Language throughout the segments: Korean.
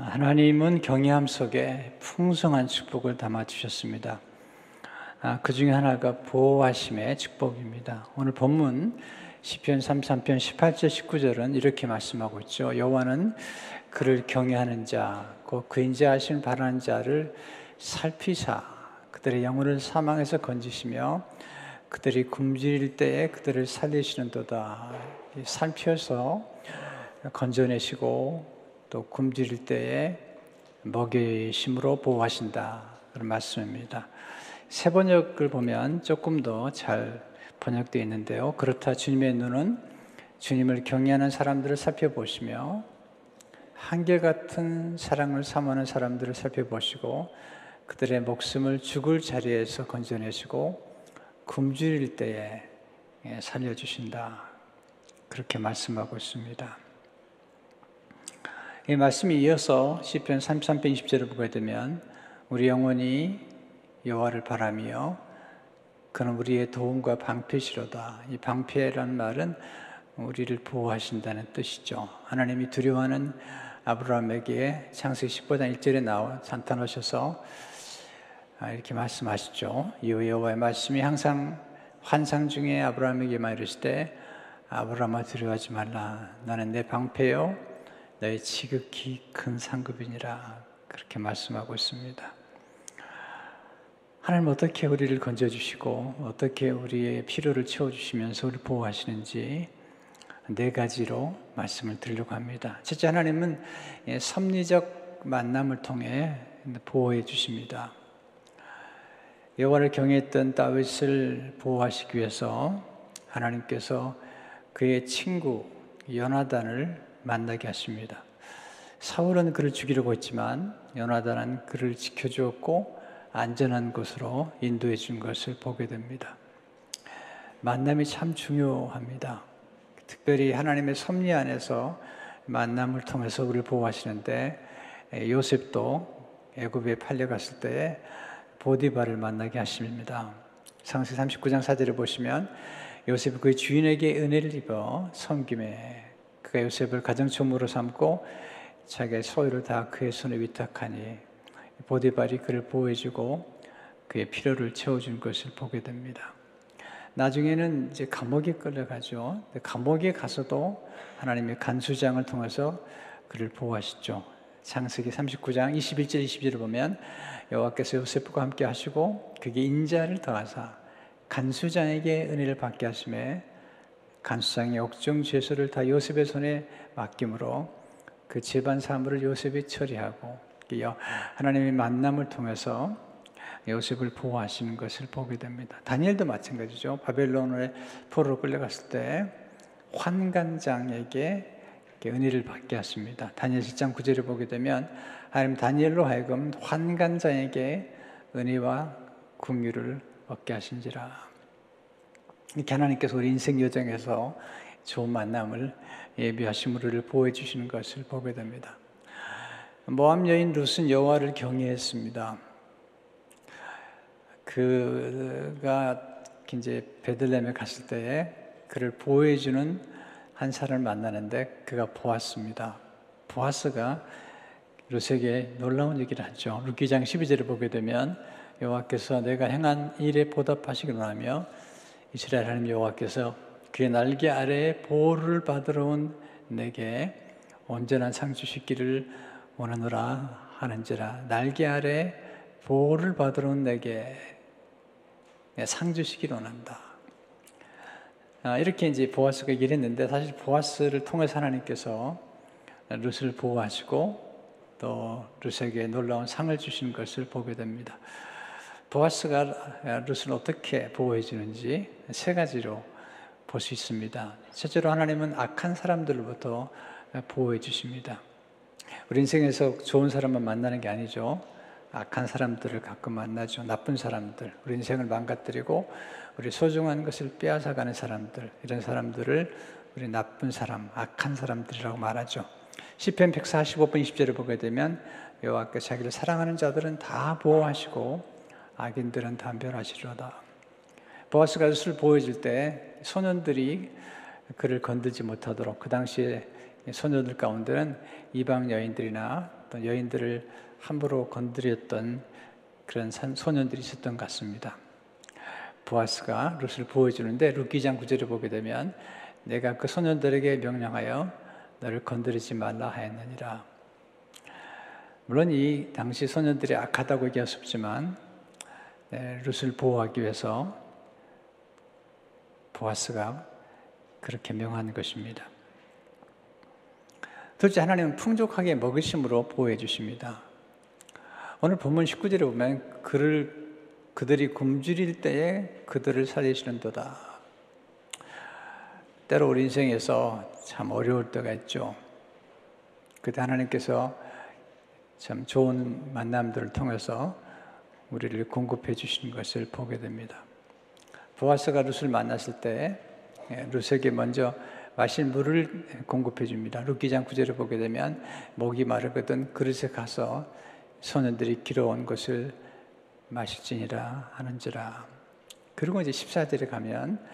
하나님은 경외함 속에 풍성한 축복을 담아 주셨습니다. 아, 그 중에 하나가 보호하심의 축복입니다. 오늘 본문 시편 33편 18절 19절은 이렇게 말씀하고 있죠. 여호와는 그를 경외하는 자, 곧 그인자하신 바라는 자를 살피사 그들의 영혼을 사망에서 건지시며 그들이 굶주릴 때에 그들을 살리시는도다. 살펴서 건져내시고 또 굶주릴 때에 먹이심으로 보호하신다. 그런 말씀입니다. 세 번역을 보면 조금 더 잘 번역되어 있는데요. 그렇다 주님의 눈은 주님을 경외하는 사람들을 살펴보시며 한결같은 사랑을 사모하는 사람들을 살펴보시고 그들의 목숨을 죽을 자리에서 건져내시고 굶주릴 때에 살려주신다. 그렇게 말씀하고 있습니다. 이 말씀이 이어서 시편 33편 20절을 보게 되면 우리 영혼이 여호와를 바라며 그는 우리의 도움과 방패시로다. 이 방패라는 말은 우리를 보호하신다는 뜻이죠. 하나님이 두려워하는 아브라함에게 창세기 15장 1절에 나와 나타나셔서 아, 이렇게 말씀하시죠. 이후 여호와의 말씀이 항상 환상 중에 아브라함에게 말이실 때 아브라함아 두려워하지 말라. 나는 내 방패요 너의 지극히 큰 상급이니라 그렇게 말씀하고 있습니다. 하나님 어떻게 우리를 건져주시고 어떻게 우리의 필요를 채워주시면서 우리를 보호하시는지 네 가지로 말씀을 드리려고 합니다. 첫째 하나님은 예, 섭리적 만남을 통해 보호해 주십니다. 여호와를 경외했던 다윗을 보호하시기 위해서 하나님께서 그의 친구 연하단을 만나게 하십니다. 사울은 그를 죽이려고 했지만 연하단은 그를 지켜주었고 안전한 곳으로 인도해 준 것을 보게 됩니다. 만남이 참 중요합니다. 특별히 하나님의 섭리 안에서 만남을 통해서 우리를 보호하시는데 요셉도 애굽에 팔려갔을 때 보디바를 만나게 하십니다. 상세 39장 4절을 보시면 요셉이 그 주인에게 은혜를 입어 섬김에 그가 요셉을 가정총무로 삼고 자기의 소유를 다 그의 손에 위탁하니 보디발이 그를 보호해주고 그의 필요를 채워준 것을 보게 됩니다. 나중에는 이제 감옥에 끌려가죠. 감옥에 가서도 하나님의 간수장을 통해서 그를 보호하시죠. 창세기 39장 21절 22절을 보면 여호와께서 요셉과 함께 하시고 그게 인자를 더하사 간수장에게 은혜를 받게 하심에 간수장의 옥중 죄수를 다 요셉의 손에 맡김으로 그 집안 사물을 요셉이 처리하고 하나님의 만남을 통해서 요셉을 보호하시는 것을 보게 됩니다. 다니엘도 마찬가지죠. 바벨론의 포로로 끌려갔을 때 환관장에게 은혜를 받게 하십니다. 다니엘 7장 9절을 보게 되면 하나님 다니엘로 하여금 환관장에게 은혜와 궁유를 얻게 하신지라. 이렇게 하나님께서 우리 인생 여정에서 좋은 만남을 예비하신 우리를 보호해 주시는 것을 보게 됩니다. 모함 여인 룻은 여호와를 경외했습니다. 그가 이제 베들레헴에 갔을 때에 그를 보호해 주는 한 사람을 만나는데 그가 보았습니다. 보아스가 룻에게 놀라운 얘기를 하죠. 룻기장 12절을 보게 되면 여호와께서 내가 행한 일에 보답하시기로 하며 이스라엘 하나님 여호와께서 그의 날개 아래에 보호를 받으러 온 내게 온전한 상 주시기를 원하노라 하는지라 날개 아래 보호를 받으러 온 내게 상 주시기를 원한다. 아, 이렇게 이제 보아스가 얘기를 했는데 사실 보아스를 통해서 하나님께서 룻을 보호하시고 또 룻에게 놀라운 상을 주신 것을 보게 됩니다. 보아스가 룻을 어떻게 보호해 주는지 세 가지로 볼 수 있습니다. 첫째로 하나님은 악한 사람들로부터 보호해 주십니다. 우리 인생에서 좋은 사람만 만나는 게 아니죠. 악한 사람들을 가끔 만나죠. 나쁜 사람들, 우리 인생을 망가뜨리고 우리 소중한 것을 빼앗아가는 사람들, 이런 사람들을 우리 나쁜 사람, 악한 사람들이라고 말하죠. 시편 145편 20절을 보게 되면 여호와께 자기를 사랑하는 자들은 다 보호하시고 악인들은 담별하시로다. 보아스가 룻을 보여줄 때 소년들이 그를 건들지 못하도록 그 당시에 소녀들 가운데는 이방 여인들이나 또 여인들을 함부로 건드렸던 그런 소년들이 있었던 것 같습니다. 보아스가 룻을 보여주는데 룻 기장 구절을 보게 되면 내가 그 소년들에게 명령하여 너를 건드리지 말라 하였느니라. 물론 이 당시 소년들이 악하다고 얘기할 수 없지만 네, 룻을 보호하기 위해서 보아스가 그렇게 명한 것입니다. 둘째 하나님은 풍족하게 먹으심으로 보호해 주십니다. 오늘 본문 19절에 보면 그를 그들이 굶주릴 때에 그들을 살리시는도다. 때로 우리 인생에서 참 어려울 때가 있죠. 그때 하나님께서 참 좋은 만남들을 통해서 우리를 공급해 주신 것을 보게 됩니다. 보아스가 룻을 만났을 때 예, 룻에게 먼저 마실 물을 공급해 줍니다. 룻기장 구절을 보게 되면 목이 마르거든 그릇에 가서 소년들이 길어온 것을 마실지니라 하는지라. 그리고 이제 14절에 가면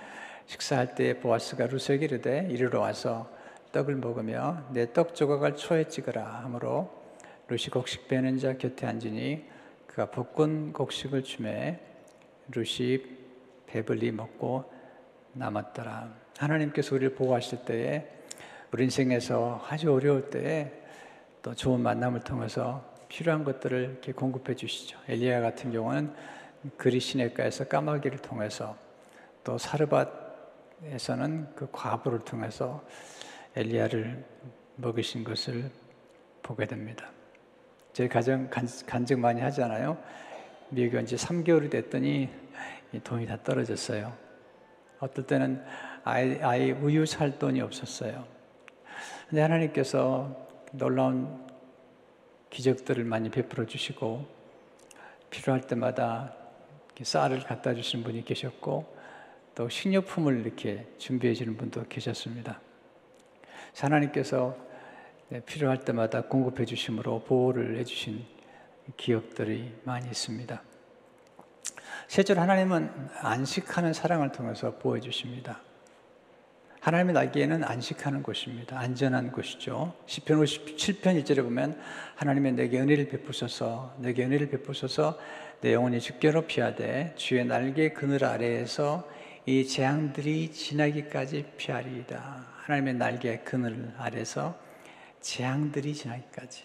식사할 때 보아스가 룻에게 이르되 이리로 와서 떡을 먹으며 내 떡 조각을 초에 찍으라 하므로 룻이 곡식 빼는 자 곁에 앉으니 그가 볶은 곡식을 주매 룻이 배불리 먹고 남았더라. 하나님께서 우리를 보호하실 때에 우리 인생에서 아주 어려울 때에 또 좋은 만남을 통해서 필요한 것들을 이렇게 공급해 주시죠. 엘리야 같은 경우는 그리 시내가에서 까마귀를 통해서 또 사르밧에서는 그 과부를 통해서 엘리야를 먹이신 것을 보게 됩니다. 제 가정 간, 간증 많이 하잖아요. 미국에 이제 3개월이 됐더니 돈이 다 떨어졌어요. 어떨 때는 아이, 아이 우유 살 돈이 없었어요. 근데 하나님께서 놀라운 기적들을 많이 베풀어 주시고 필요할 때마다 쌀을 갖다 주신 분이 계셨고 또 식료품을 이렇게 준비해 주는 분도 계셨습니다. 하나님께서 네, 필요할 때마다 공급해 주심으로 보호를 해 주신 기억들이 많이 있습니다. 셋째로 하나님은 안식하는 사랑을 통해서 보호해 주십니다. 하나님의 나기에는 안식하는 곳입니다. 안전한 곳이죠. 시편 57편 1절에 보면 하나님의 내게 은혜를 베푸소서 내게 은혜를 베푸소서 내 영혼이 죽게로 피하되 주의 날개 그늘 아래에서 이 재앙들이 지나기까지 피하리이다. 하나님의 날개 그늘 아래서 재앙들이 지나기까지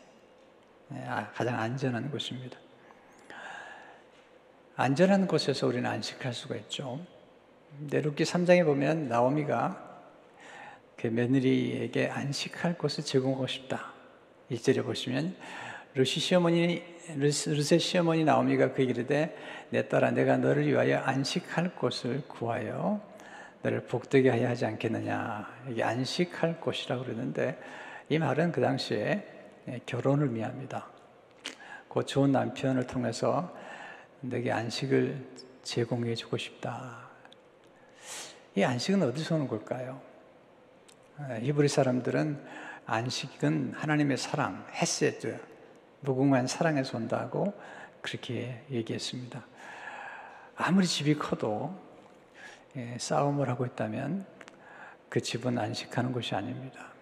네, 아, 가장 안전한 곳입니다. 안전한 곳에서 우리는 안식할 수가 있죠. 내룩기 3장에 보면 나오미가 그 며느리에게 안식할 곳을 제공하고 싶다. 1절에 보시면 루시 시어머니 루세 시어머니 나오미가 그 이르되 내 딸아 내가 너를 위하여 안식할 곳을 구하여 너를 복되게 하여 하지 않겠느냐. 이게 안식할 곳이라고 그러는데 이 말은 그 당시에 결혼을 의미합니다. 그 좋은 남편을 통해서 내게 안식을 제공해 주고 싶다. 이 안식은 어디서 오는 걸까요? 히브리 사람들은 안식은 하나님의 사랑, 헤세드, 무궁한 사랑에서 온다고 그렇게 얘기했습니다. 아무리 집이 커도 예, 싸움을 하고 있다면 그 집은 안식하는 곳이 아닙니다.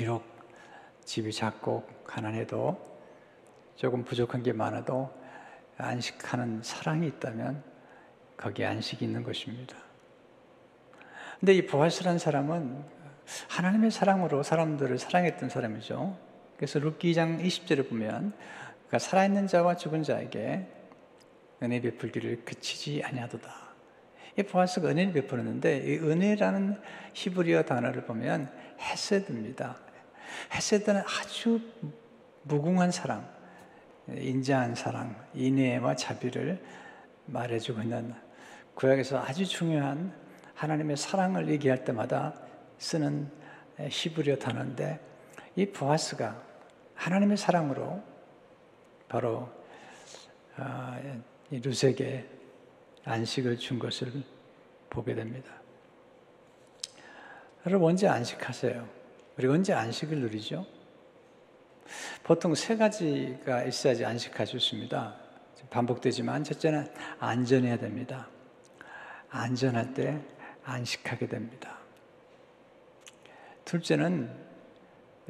비록 집이 작고 가난해도 조금 부족한 게 많아도 안식하는 사랑이 있다면 거기에 안식이 있는 것입니다. 근데 이 보아스라는 사람은 하나님의 사랑으로 사람들을 사랑했던 사람이죠. 그래서 룻기 2장 20절을 보면 그가 살아있는 자와 죽은 자에게 은혜 베풀기를 그치지 아니하도다. 이 보아스가 은혜를 베풀었는데 이 은혜라는 히브리어 단어를 보면 헤세드입니다. 헤세드는 아주 무궁한 사랑, 인자한 사랑, 인애와 자비를 말해주고 있는 구약에서 아주 중요한 하나님의 사랑을 얘기할 때마다 쓰는 히브리어 단어인데 이 보아스가 하나님의 사랑으로 바로 아, 루세에게 안식을 준 것을 보게 됩니다. 여러분 언제 안식하세요? 우리 언제 안식을 누리죠? 보통 세 가지가 있어야지 안식할 수 있습니다. 반복되지만 첫째는 안전해야 됩니다. 안전할 때 안식하게 됩니다. 둘째는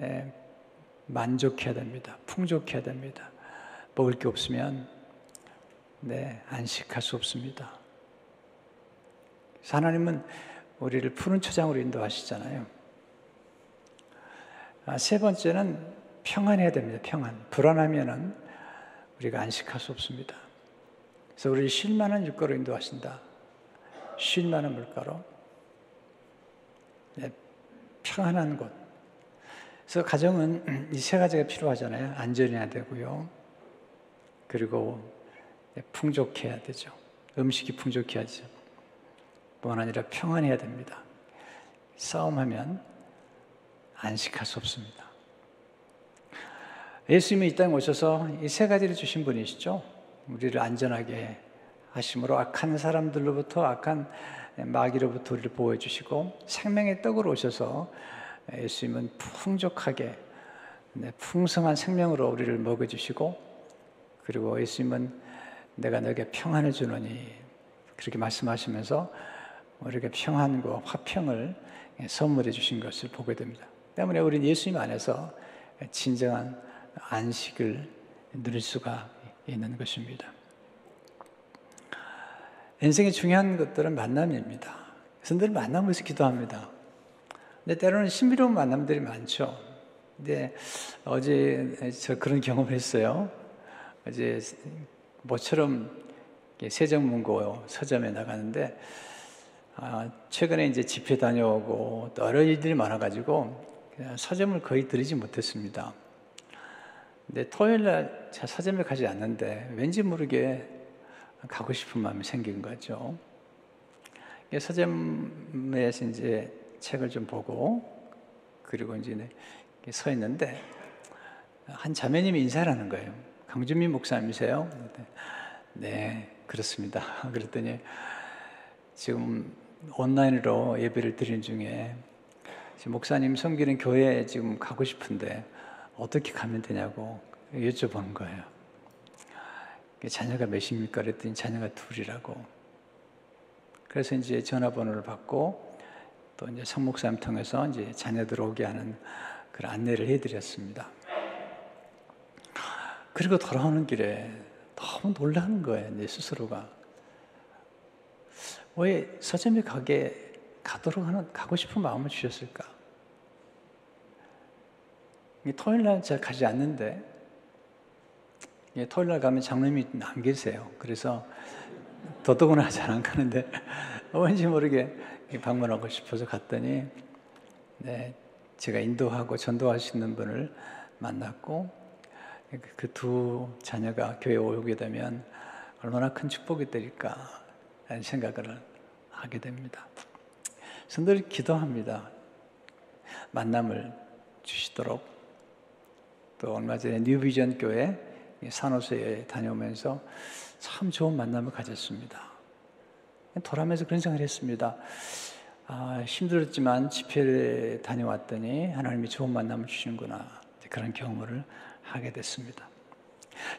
예, 만족해야 됩니다. 풍족해야 됩니다. 먹을 게 없으면 네, 안식할 수 없습니다. 하나님은 우리를 푸른 초장으로 인도하시잖아요. 아, 세 번째는 평안해야 됩니다. 평안. 불안하면은 우리가 안식할 수 없습니다. 그래서 우리 쉴 만한 일거로 인도하신다. 쉴 만한 물가로. 네, 평안한 곳. 그래서 가정은 이 세 가지가 필요하잖아요. 안전해야 되고요. 그리고 네, 풍족해야 되죠. 음식이 풍족해야죠. 뿐 아니라 평안해야 됩니다. 싸움하면 안식할 수 없습니다. 예수님이 이 땅에 오셔서 이 세 가지를 주신 분이시죠. 우리를 안전하게 하심으로 악한 사람들로부터 악한 마귀로부터 우리를 보호해 주시고 생명의 떡으로 오셔서 예수님은 풍족하게 네, 풍성한 생명으로 우리를 먹여 주시고 그리고 예수님은 내가 너에게 평안을 주노니 그렇게 말씀하시면서 우리에게 평안과 화평을 선물해 주신 것을 보게 됩니다. 때문에 우리는 예수님 안에서 진정한 안식을 누릴 수가 있는 것입니다. 인생의 중요한 것들은 만남입니다. 그래서 늘 만남을 위해서 기도합니다. 근데 때로는 신비로운 만남들이 많죠. 근데 어제 저 그런 경험을 했어요. 어제 모처럼 세정문고 서점에 나가는데 아, 최근에 이제 집회 다녀오고 또 여러 일들이 많아가지고 서점을 거의 들이지 못했습니다. 근데 토요일 날 서점에 가지 않는데 왠지 모르게 가고 싶은 마음이 생긴 거죠. 서점에서 이제 책을 좀 보고 그리고 이제 서 있는데 한 자매님이 인사를 하는 거예요. 강준민 목사님이세요? 네, 그렇습니다. 그랬더니 지금 온라인으로 예배를 드리는 중에 목사님 섬기는 교회에 지금 가고 싶은데 어떻게 가면 되냐고 여쭤보는 거예요. 자녀가 몇입니까? 그랬더니 자녀가 둘이라고. 그래서 이제 전화번호를 받고 또 이제 성목사님 통해서 이제 자녀들 오게 하는 그런 안내를 해드렸습니다. 그리고 돌아오는 길에 너무 놀라는 거예요, 내 스스로가. 왜 서점에 가게 가도록 하는 가고 싶은 마음을 주셨을까? 토요일 날 제가 가지 않는데 토요일 날 가면 장로님이 안 계세요. 그래서 더더구나 잘 안 가는데 왠지 모르게 방문하고 싶어서 갔더니 네, 제가 인도하고 전도하시는 분을 만났고 그 두 자녀가 교회에 오게 되면 얼마나 큰 축복이 될까 라는 생각을 하게 됩니다. 성도를 기도합니다. 만남을 주시도록 또 얼마 전에 뉴비전 교회 산호세에 다녀오면서 참 좋은 만남을 가졌습니다. 돌아오면서 그런 생각을 했습니다. 아, 힘들었지만 집회를 다녀왔더니 하나님이 좋은 만남을 주시는구나. 그런 경험을 하게 됐습니다.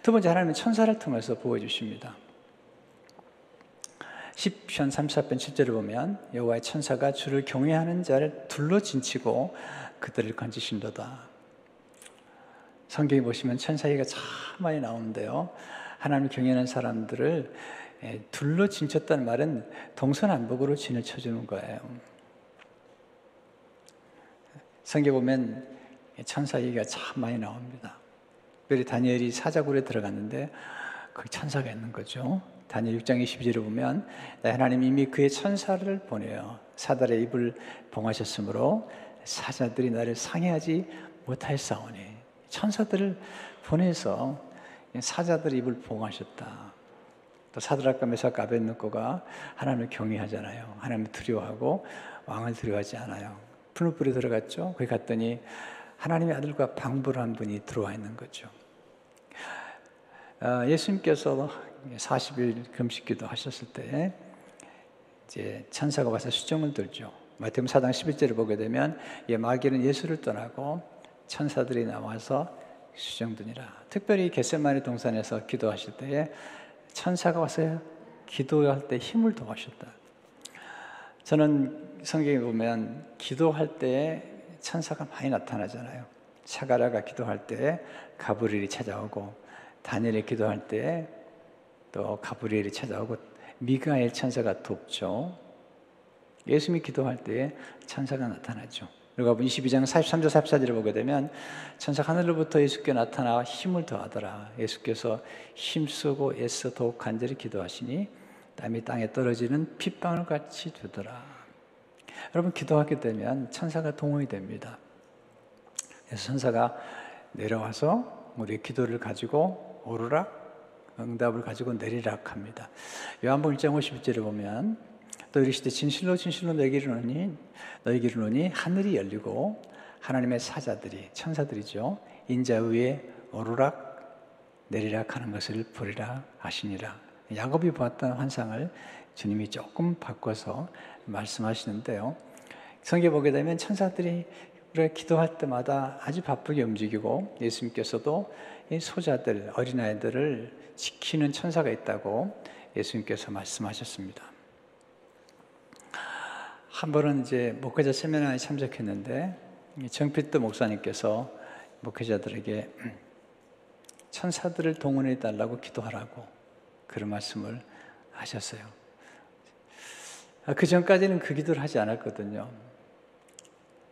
두 번째 하나님은 천사를 통해서 보여주십니다. 10편 34편 7절을 보면 여호와의 천사가 주를 경외하는 자를 둘러 진치고 그들을 건지신도다. 성경에 보시면 천사기가 참 많이 나오는데요. 하나님 경외하는 사람들을 예, 둘러 진쳤다는 말은 동서남북으로 진을 쳐주는 거예요. 성경 보면 천사 얘기가 참 많이 나옵니다. 특별히 다니엘이 사자굴에 들어갔는데 그 천사가 있는 거죠. 다니엘 6장 22절을 보면 하나님 이미 그의 천사를 보내어 사달의 입을 봉하셨으므로 사자들이 나를 상해하지 못하였사오니 천사들을 보내서 사자들 입을 보호하셨다. 또 사드락과 메사카 아벤노코가 하나님을 경외하잖아요. 하나님을 두려워하고 왕을 두려워하지 않아요. 푸른 불에 들어갔죠. 거기 갔더니 하나님의 아들과 방불한 분이 들어와 있는 거죠. 아, 예수님께서 40일 금식기도 하셨을 때 이제 천사가 와서 수정을 들죠. 마태복음 4장 11절을 보게 되면 마귀는 예수를 떠나고 천사들이 나와서 수정드니라. 특별히 겟세마네 동산에서 기도하실 때에 천사가 와서 기도할 때 힘을 더하셨다. 저는 성경에 보면 기도할 때 천사가 많이 나타나잖아요. 사가라가 기도할 때 가브리엘이 찾아오고 다니엘이 기도할 때 또 가브리엘이 찾아오고 미가엘 천사가 돕죠. 예수님이 기도할 때 천사가 나타나죠. 그리고 22장 43절 44절을 보게 되면 천사 하늘로부터 예수께 나타나 힘을 더하더라. 예수께서 힘쓰고 애써 더욱 간절히 기도하시니 땀이 땅에 떨어지는 핏방울 같이 되더라. 여러분 기도하게 되면 천사가 동원이 됩니다. 그래서 천사가 내려와서 우리 기도를 가지고 오르락 응답을 가지고 내리락 합니다. 요한복음 1장 50절에 보면 또 이르시되 진실로 진실로 내게 이르노니 너에게 이르노니 하늘이 열리고 하나님의 사자들이 천사들이죠. 인자 위에 오르락 내리락 하는 것을 보리라 하시니라. 야곱이 보았던 환상을 주님이 조금 바꿔서 말씀하시는데요. 성경 에 보게 되면 천사들이 우리가 기도할 때마다 아주 바쁘게 움직이고 예수님께서도 이 소자들 어린아이들을 지키는 천사가 있다고 예수님께서 말씀하셨습니다. 한 번은 이제 목회자 세미나에 참석했는데 정필도 목사님께서 목회자들에게 천사들을 동원해 달라고 기도하라고 그런 말씀을 하셨어요. 아, 그 전까지는 그 기도를 하지 않았거든요.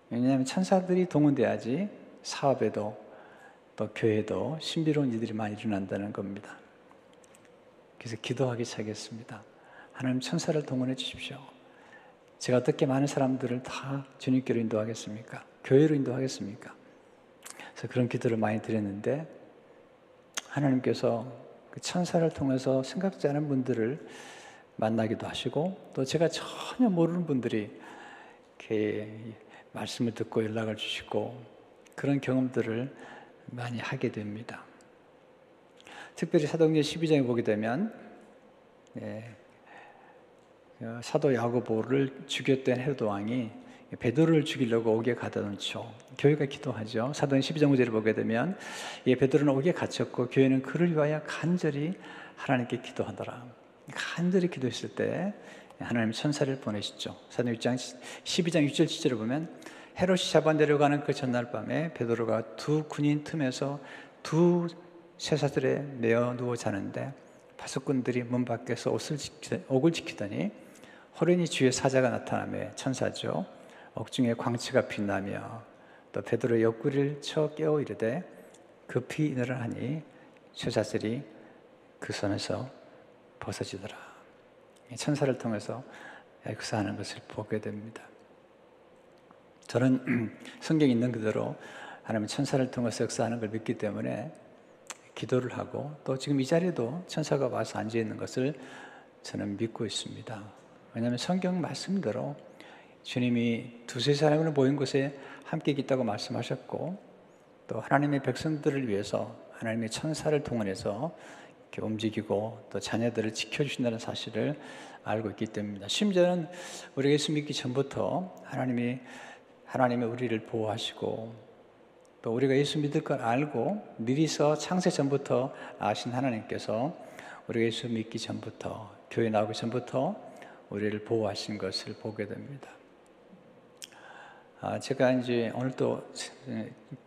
왜냐하면 천사들이 동원돼야지 사업에도 또 교회도 신비로운 일들이 많이 일어난다는 겁니다. 그래서 기도하기 시작했습니다. 하나님 천사를 동원해 주십시오. 제가 어떻게 많은 사람들을 다 주님께로 인도하겠습니까? 교회로 인도하겠습니까? 그래서 그런 기도를 많이 드렸는데 하나님께서 그 천사를 통해서 생각지 않은 분들을 만나기도 하시고 또 제가 전혀 모르는 분들이 이렇게 말씀을 듣고 연락을 주시고 그런 경험들을 많이 하게 됩니다. 특별히 사도행전 12장에 보게 되면 예, 어, 사도 야고보를 죽였던 헤로드 왕이 베드로를 죽이려고 옥에 가다 놓죠. 교회가 기도하죠. 사도행 12장 5절을 보게 되면 예, 베드로는 옥에 갇혔고 교회는 그를 위하여 간절히 하나님께 기도하더라. 간절히 기도했을 때 하나님 천사를 보내시죠. 사도행 12장 6절 7절을 보면 헤롯이 잡아 내려가는 그 전날 밤에 베드로가 두 군인 틈에서 두 쇠사슬에 매어 누워 자는데 파수꾼들이 문 밖에서 옷을 지키, 옥을 지키더니 호련히 주의 사자가 나타나며 천사죠. 옥중에 광채가 빛나며 또 베드로 옆구리를 쳐 깨워 이르되 급히 일어나니 쇠사슬이 그 손에서 벗어지더라. 천사를 통해서 역사하는 것을 보게 됩니다. 저는 성경 있는 그대로 하나님 천사를 통해서 역사하는 걸 믿기 때문에 기도를 하고 또 지금 이 자리에도 천사가 와서 앉아 있는 것을 저는 믿고 있습니다. 왜냐하면 성경 말씀대로 주님이 두세 사람을 모인 곳에 함께 있다고 말씀하셨고 또 하나님의 백성들을 위해서 하나님의 천사를 통해서 이렇게 움직이고 또 자녀들을 지켜주신다는 사실을 알고 있기 때문입니다. 심지어는 우리가 예수 믿기 전부터 하나님이 하나님이 우리를 보호하시고 또 우리가 예수 믿을 걸 알고 미리서 창세 전부터 아신 하나님께서 우리가 예수 믿기 전부터 교회 나오기 전부터 우리를 보호하신 것을 보게 됩니다. 아, 제가 이제 오늘 또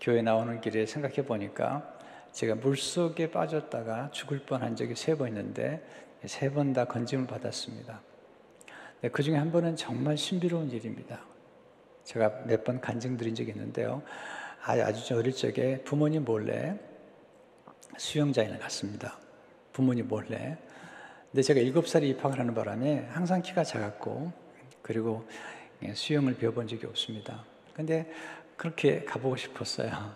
교회 나오는 길에 생각해 보니까 제가 물 속에 빠졌다가 죽을 뻔한 적이 세 번 있는데 세 번 다 건짐을 받았습니다. 그 중에 한 번은 정말 신비로운 일입니다. 제가 몇 번 간증 드린 적이 있는데요. 아주 어릴 적에 부모님 몰래 수영장에 갔습니다. 부모님 몰래. 근데 제가 일곱 살에 입학을 하는 바람에 항상 키가 작았고 그리고 수영을 배워본 적이 없습니다. 근데 그렇게 가보고 싶었어요.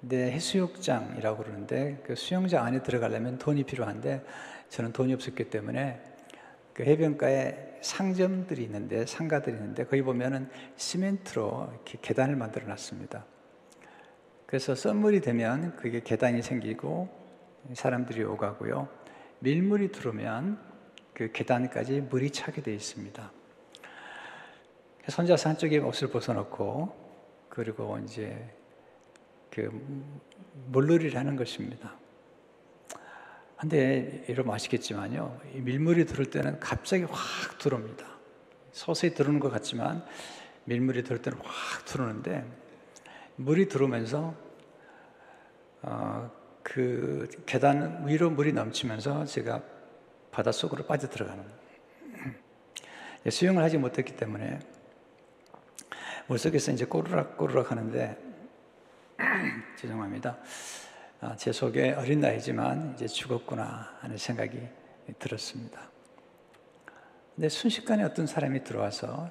근데 해수욕장이라고 그러는데 그 수영장 안에 들어가려면 돈이 필요한데 저는 돈이 없었기 때문에 그 해변가에 상점들이 있는데 상가들이 있는데 거기 보면은 시멘트로 이렇게 계단을 만들어 놨습니다. 그래서 썸물이 되면 그게 계단이 생기고 사람들이 오가고요. 밀물이 들어오면 그 계단까지 물이 차게 되어 있습니다. 손자서 한쪽에 옷을 벗어놓고 그리고 이제 그 물놀이를 하는 것입니다. 근데 여러분 아시겠지만요. 밀물이 들을 때는 갑자기 확 들어옵니다. 서서히 들어오는 것 같지만 밀물이 들을 때는 확 들어오는데 물이 들어오면서 어, 그 계단 위로 물이 넘치면서 제가 바닷속으로 빠져 들어가는 수영을 하지 못했기 때문에 물속에서 이제 꼬르락 꼬르락 하는데 죄송합니다. 아, 제 속에 어린 나이지만 이제 죽었구나 하는 생각이 들었습니다. 근데 순식간에 어떤 사람이 들어와서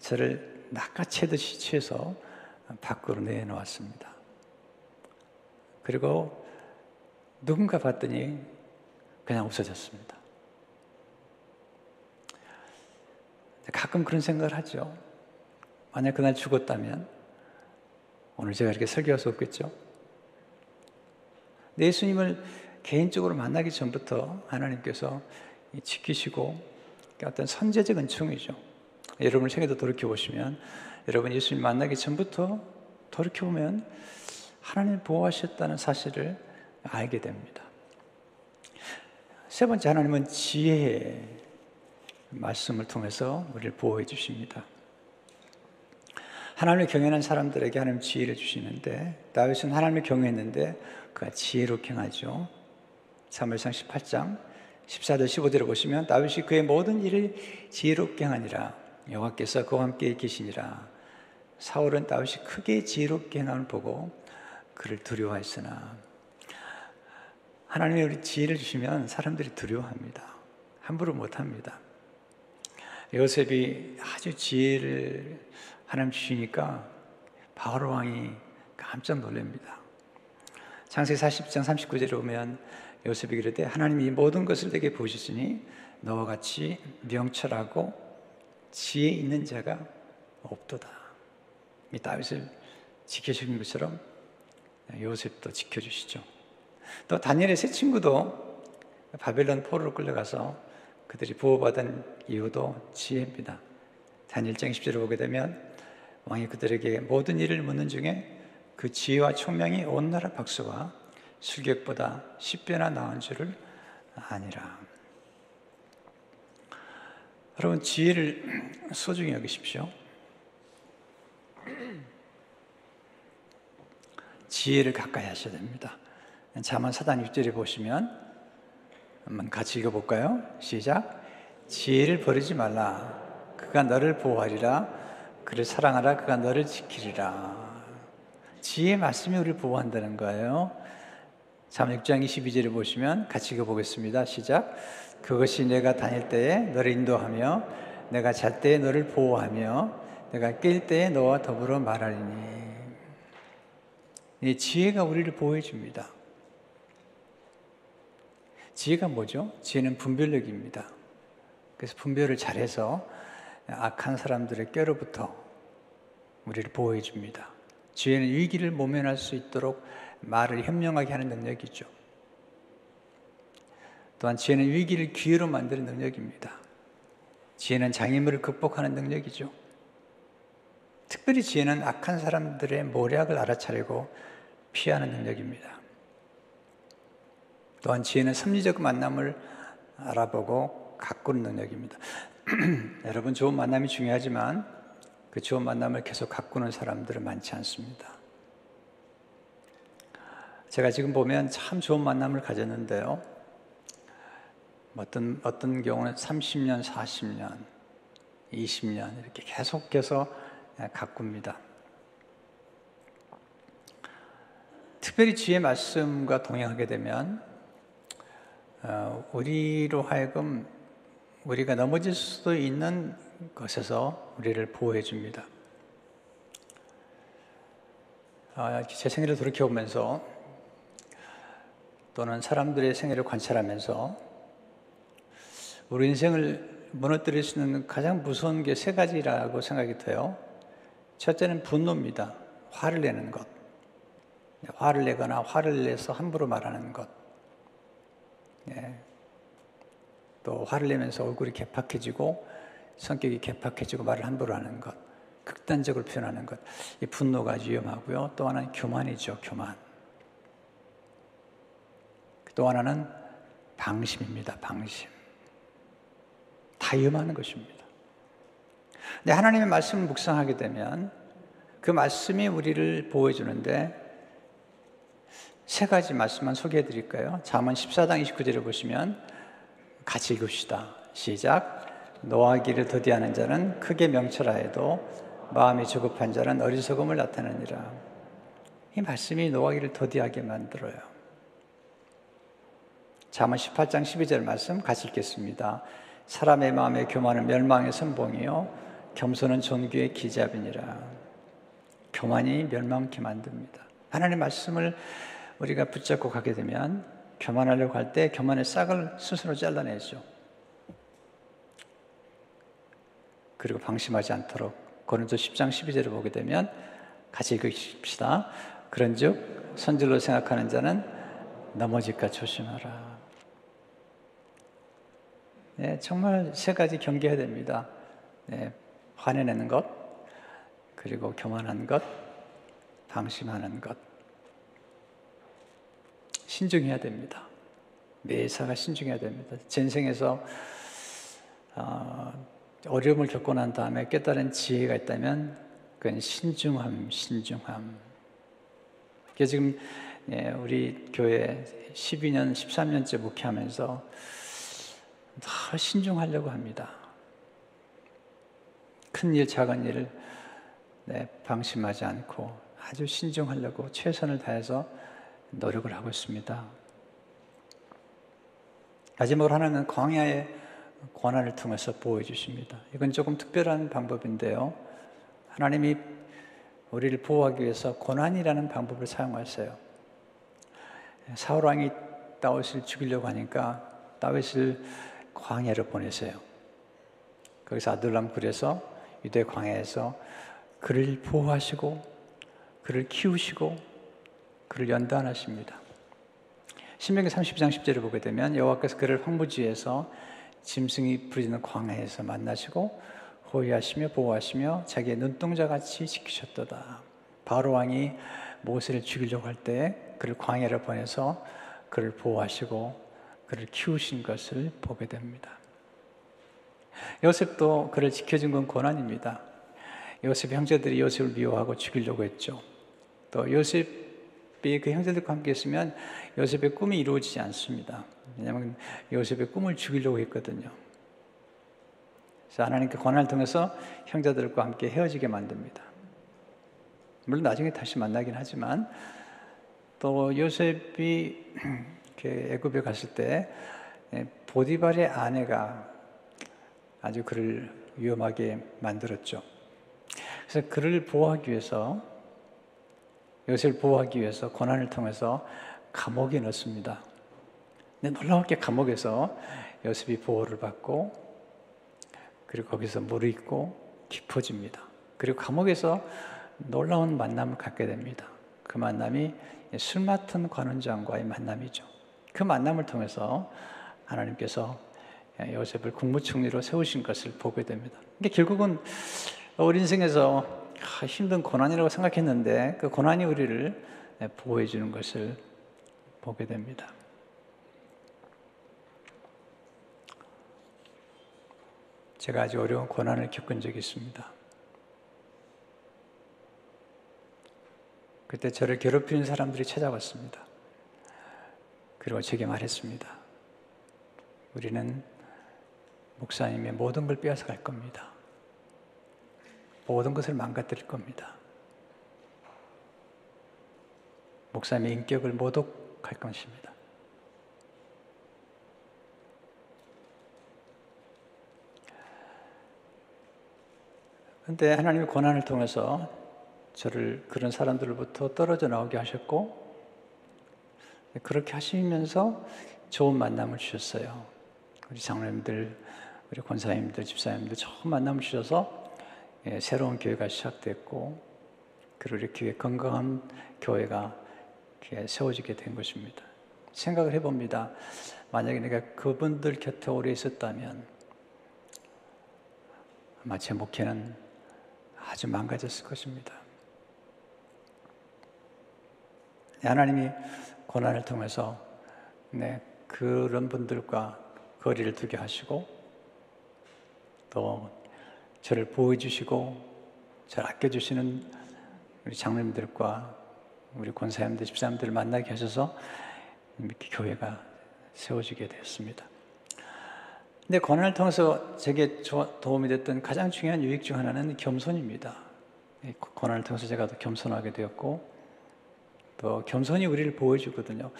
저를 낚아채듯이 취해서 밖으로 내놓았습니다. 그리고 누군가 봤더니 그냥 없어졌습니다. 가끔 그런 생각을 하죠. 만약 그날 죽었다면 오늘 제가 이렇게 설교할 수 없겠죠. 예수님을 개인적으로 만나기 전부터 하나님께서 지키시고 어떤 선제적 은총이죠. 여러분 생애도 돌이켜 보시면 여러분 예수님 만나기 전부터 돌이켜 보면 하나님 보호하셨다는 사실을 알게 됩니다. 세 번째 하나님은 지혜의 말씀을 통해서 우리를 보호해 주십니다. 하나님을 경외하는 사람들에게 하나님 지혜를 주시는데 다윗은 하나님을 경외했는데 그가 지혜롭게 하죠. 사무엘상 18장 14절 15절을 보시면 다윗이 그의 모든 일을 지혜롭게 하니라 여호와께서 그와 함께 계시니라 사울은 다윗이 크게 지혜롭게 행함을 보고 그를 두려워했으나 하나님이 우리 지혜를 주시면 사람들이 두려워합니다. 함부로 못합니다. 요셉이 아주 지혜를 하나님 주시니까 바로 왕이 깜짝 놀랍니다. 창세기 40장 39절에 보면 요셉이 그랬대 하나님이 모든 것을 내게 보셨으니 너와 같이 명철하고 지혜 있는 자가 없도다. 이 다윗을 지켜주는 것처럼 요셉도 지켜주시죠. 또 다니엘의 세 친구도 바벨론 포로로 끌려가서 그들이 보호받은 이유도 지혜입니다. 다니엘 장 10절을 보게 되면 왕이 그들에게 모든 일을 묻는 중에 그 지혜와 총명이 온 나라 박수와 술객보다 10배나 나은 줄을 아니라. 여러분, 지혜를 소중히 여기십시오. 지혜를 가까이 하셔야 됩니다. 자만 사단 6절에 보시면 한번 같이 읽어볼까요? 시작. 지혜를 버리지 말라. 그가 너를 보호하리라. 그를 사랑하라. 그가 너를 지키리라. 지혜 말씀이 우리를 보호한다는 거예요. 자문 6장 22절을 보시면 같이 읽어보겠습니다. 시작. 그것이 내가 다닐 때에 너를 인도하며 내가 잘 때에 너를 보호하며 내가 깰 때에 너와 더불어 말하리니 이 지혜가 우리를 보호해 줍니다. 지혜가 뭐죠? 지혜는 분별력입니다. 그래서 분별을 잘해서 악한 사람들의 꾀로부터 우리를 보호해 줍니다. 지혜는 위기를 모면할 수 있도록 말을 현명하게 하는 능력이죠. 또한 지혜는 위기를 기회로 만드는 능력입니다. 지혜는 장애물을 극복하는 능력이죠. 특별히 지혜는 악한 사람들의 모략을 알아차리고 피하는 능력입니다. 또한 지혜는 섭리적 만남을 알아보고 가꾸는 능력입니다. 여러분 좋은 만남이 중요하지만 그 좋은 만남을 계속 가꾸는 사람들은 많지 않습니다. 제가 지금 보면 참 좋은 만남을 가졌는데요. 어떤, 어떤 경우는 30년, 40년, 20년 이렇게 계속해서 가꿉니다. 특별히 주의 말씀과 동행하게 되면 어, 우리로 하여금 우리가 넘어질 수도 있는 것에서 우리를 보호해 줍니다. 아, 제 생애를 돌이켜보면서 또는 사람들의 생애를 관찰하면서 우리 인생을 무너뜨릴 수 있는 가장 무서운 게 세 가지라고 생각이 돼요. 첫째는 분노입니다. 화를 내는 것. 화를 내거나 화를 내서 함부로 말하는 것. 예. 또 화를 내면서 얼굴이 개팍해지고 성격이 개팍해지고 말을 함부로 하는 것. 극단적으로 표현하는 것. 이 분노가 위험하고요. 또 하나는 교만이죠, 교만. 또 하나는 방심입니다, 방심. 다 위험한 것입니다. 근데 하나님의 말씀을 묵상하게 되면 그 말씀이 우리를 보호해 주는데 세 가지 말씀만 소개해 드릴까요? 잠언 14장 29절을 보시면 같이 읽읍시다. 시작. 노하기를 더디하는 자는 크게 명철하여도 마음이 조급한 자는 어리석음을 나타내니라. 이 말씀이 노하기를 더디하게 만들어요. 잠언 18장 12절 말씀 같이 읽겠습니다. 사람의 마음의 교만은 멸망의 선봉이요 겸손은 존귀의 기잡이니라. 교만이 멸망케 만듭니다. 하나님의 말씀을 우리가 붙잡고 가게 되면 교만하려고 할 때 교만의 싹을 스스로 잘라내죠. 그리고 방심하지 않도록 고린도 10장 12절을 보게 되면 같이 읽읍시다. 그런즉 선질로 생각하는 자는 넘어질까 조심하라. 네, 정말 세 가지 경계해야 됩니다. 네, 화내내는 것, 그리고 교만한 것, 방심하는 것. 신중해야 됩니다. 매사가 신중해야 됩니다. 전생에서 어, 어려움을 겪고 난 다음에 깨달은 지혜가 있다면 그건 신중함, 신중함. 그래서 지금 예, 우리 교회 12년, 13년째 목회하면서 더 신중하려고 합니다. 큰 일, 작은 일을 네, 방심하지 않고 아주 신중하려고 최선을 다해서 노력을 하고 있습니다. 마지막으로 하나는 광야의 고난을 통해서 보여 주십니다. 이건 조금 특별한 방법인데요. 하나님이 우리를 보호하기 위해서 고난이라는 방법을 사용하세요. 사울 왕이 다윗을 죽이려고 하니까 다윗을 광야로 보내세요. 거기서 아들람 굴에서 유대 광야에서 그를 보호하시고 그를 키우시고 그를 연단하십니다. 신명기 30장 10절을 보게 되면 여호와께서 그를 황무지에서 짐승이 부르짖는 광야에서 만나시고 호위하시며 보호하시며 자기의 눈동자 같이 지키셨도다. 바로 왕이 모세를 죽이려고 할 때 그를 광야로 보내서 그를 보호하시고 그를 키우신 것을 보게 됩니다. 요셉도 그를 지켜준 건 고난입니다. 요셉 형제들이 요셉을 미워하고 죽이려고 했죠. 또 요셉 이 그 형제들과 함께 있으면 요셉의 꿈이 이루어지지 않습니다. 왜냐하면 요셉의 꿈을 죽이려고 했거든요. 그래서 하나님께 고난을 통해서 형제들과 함께 헤어지게 만듭니다. 물론 나중에 다시 만나긴 하지만 또 요셉이 애굽에 갔을 때 보디발의 아내가 아주 그를 위험하게 만들었죠. 그래서 그를 보호하기 위해서 요셉을 보호하기 위해서 고난을 통해서 감옥에 넣습니다. 근데 놀라웠게 감옥에서 요셉이 보호를 받고 그리고 거기서 무르익고 깊어집니다. 그리고 감옥에서 놀라운 만남을 갖게 됩니다. 그 만남이 술 맡은 관원장과의 만남이죠. 그 만남을 통해서 하나님께서 요셉을 국무총리로 세우신 것을 보게 됩니다. 이게 결국은 우리 인생에서 힘든 고난이라고 생각했는데 그 고난이 우리를 보호해 주는 것을 보게 됩니다. 제가 아주 어려운 고난을 겪은 적이 있습니다. 그때 저를 괴롭히는 사람들이 찾아왔습니다. 그리고 제게 말했습니다. 우리는 목사님의 모든 걸 빼앗아 갈 겁니다. 모든 것을 망가뜨릴 겁니다. 목사님의 인격을 모독할 것입니다. 그런데 하나님의 고난을 통해서 저를 그런 사람들로부터 떨어져 나오게 하셨고 그렇게 하시면서 좋은 만남을 주셨어요. 우리 장로님들, 우리 권사님들, 집사님들 좋은 만남을 주셔서 예, 새로운 교회가 시작됐고 그리고 이렇게 건강한 교회가 세워지게 된 것입니다. 생각을 해봅니다. 만약에 내가 그분들 곁에 오래 있었다면 아마 제 목회는 아주 망가졌을 것입니다. 하나님이 고난을 통해서 네, 그런 분들과 거리를 두게 하시고 또 저를 보호해 주시고 저를 아껴 주시는 우리 장로님들과 우리 권사님들, 집사님들을 만나게 하셔서 이렇게 교회가 세워지게 되었습니다. 근데 고난을 통해서 제게 도움이 됐던 가장 중요한 유익 중 하나는 겸손입니다. 고난을 통해서 제가 더 겸손하게 되었고 또 겸손이 우리를 보여주거든요.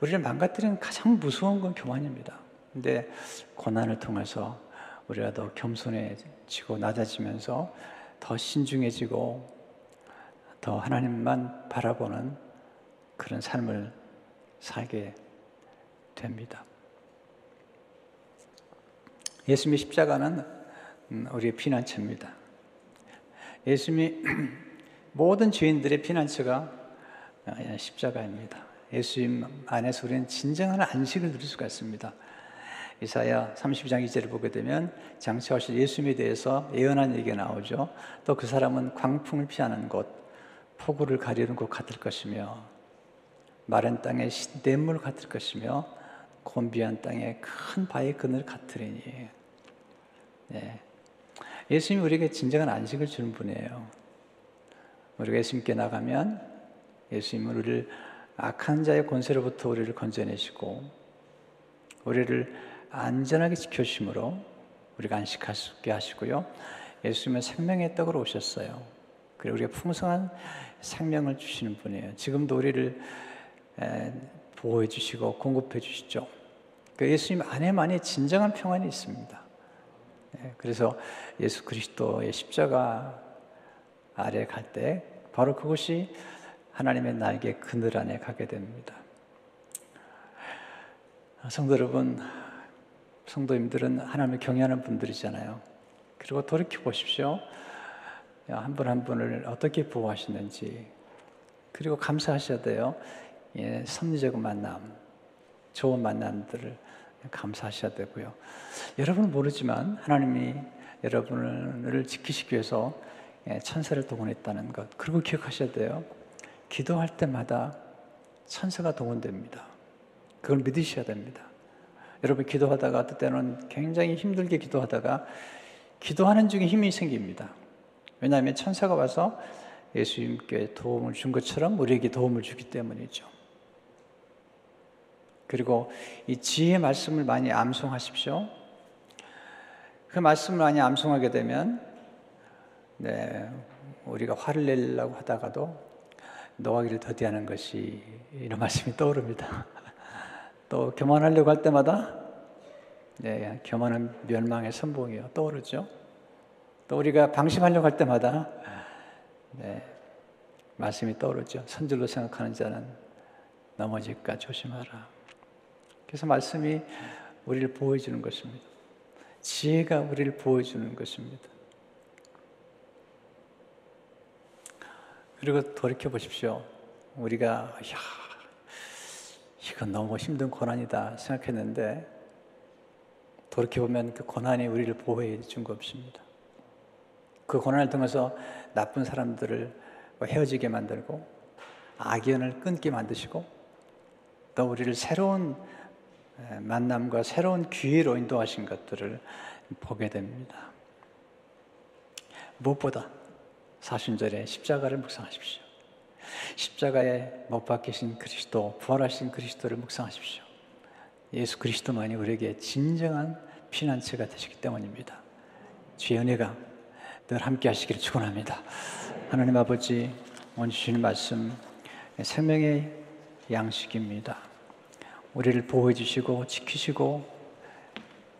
우리를 망가뜨리는 가장 무서운 건 교만입니다. 근데 고난을 통해서 우리가 더 겸손해지고 낮아지면서 더 신중해지고 더 하나님만 바라보는 그런 삶을 살게 됩니다. 예수님의 십자가는 음, 우리의 피난처입니다. 예수님이 모든 죄인들의 피난처가 아, 십자가입니다. 예수님 안에서 우리는 진정한 안식을 누릴 수가 있습니다. 이사야 32장 2절을 보게 되면 장차오실 예수님에 대해서 예언한 얘기가 나오죠. 또 그 사람은 광풍을 피하는 곳, 폭우를 가리는 곳 같을 것이며 마른 땅에 냇물 같을 것이며 곤비한 땅에 큰 바위 그늘 같으리니 네. 예수님이 우리에게 진정한 안식을 주는 분이에요. 우리가 예수님께 나가면 예수님은 우리를 악한 자의 권세로부터 우리를 건져내시고 우리를 안전하게 지켜주심으로 우리가 안식할 수 있게 하시고요. 예수님은 생명의 떡으로 오셨어요. 그리고 우리가 풍성한 생명을 주시는 분이에요. 지금도 우리를 보호해 주시고 공급해 주시죠. 그 예수님 안에만이 진정한 평안이 있습니다. 네, 그래서 예수 그리스도의 십자가 아래 갈 때 바로 그것이 하나님의 날개 그늘 안에 가게 됩니다. 성도 여러분, 성도님들은 하나님을 경외하는 분들이잖아요. 그리고 돌이켜 보십시오. 한분한 분을 어떻게 보호하시는지. 그리고 감사하셔야 돼요. 예, 섭리적 만남, 좋은 만남들을 감사하셔야 되고요. 여러분은 모르지만 하나님이 여러분을 지키시기 위해서 예, 천사를 동원했다는 것. 그리고 기억하셔야 돼요. 기도할 때마다 천사가 동원됩니다. 그걸 믿으셔야 됩니다. 여러분 기도하다가 어떨 때는 굉장히 힘들게 기도하다가 기도하는 중에 힘이 생깁니다. 왜냐하면 천사가 와서 예수님께 도움을 준 것처럼 우리에게 도움을 주기 때문이죠. 그리고 이 지혜의 말씀을 많이 암송하십시오. 그 말씀을 많이 암송하게 되면, 네, 우리가 화를 내려고 하다가도 노하기를 더디하는 것이 이런 말씀이 떠오릅니다. 또 교만하려고 할 때마다 네, 교만은 멸망의 선봉이요 떠오르죠. 또 우리가 방심하려고 할 때마다 네, 말씀이 떠오르죠. 선질로 생각하는 자는 넘어질까 조심하라. 그래서 말씀이 우리를 보여주는 것입니다. 지혜가 우리를 보여주는 것입니다. 그리고 돌이켜 보십시오. 우리가 야, 이건 너무 힘든 고난이다 생각했는데 돌이켜 보면 그 고난이 우리를 보호해 준 것입니다. 그 고난을 통해서 나쁜 사람들을 헤어지게 만들고 악연을 끊게 만드시고 또 우리를 새로운 만남과 새로운 기회로 인도하신 것들을 보게 됩니다. 무엇보다 사순절에 십자가를 묵상하십시오. 십자가에 못 박히신 그리스도, 부활하신 그리스도를 묵상하십시오. 예수 그리스도만이 우리에게 진정한 피난처가 되시기 때문입니다. 주의 은혜가 늘 함께 하시기를 축원합니다. 하나님 아버지 오늘 주시는 말씀 생명의 양식입니다. 우리를 보호해 주시고 지키시고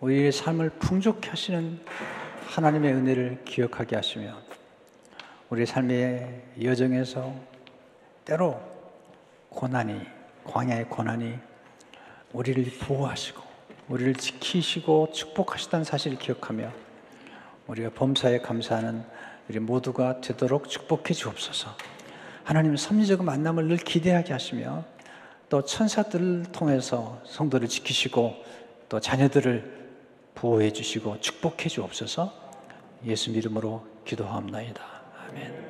우리의 삶을 풍족케 하시는 하나님의 은혜를 기억하게 하시며 우리 삶의 여정에서 때로 고난이, 광야의 고난이 우리를 보호하시고, 우리를 지키시고 축복하시다는 사실을 기억하며, 우리가 범사에 감사하는 우리 모두가 되도록 축복해 주옵소서. 하나님 섭리적 만남을 늘 기대하게 하시며, 또 천사들을 통해서 성도를 지키시고, 또 자녀들을 보호해 주시고 축복해 주옵소서. 예수 이름으로 기도하옵나이다. 아멘.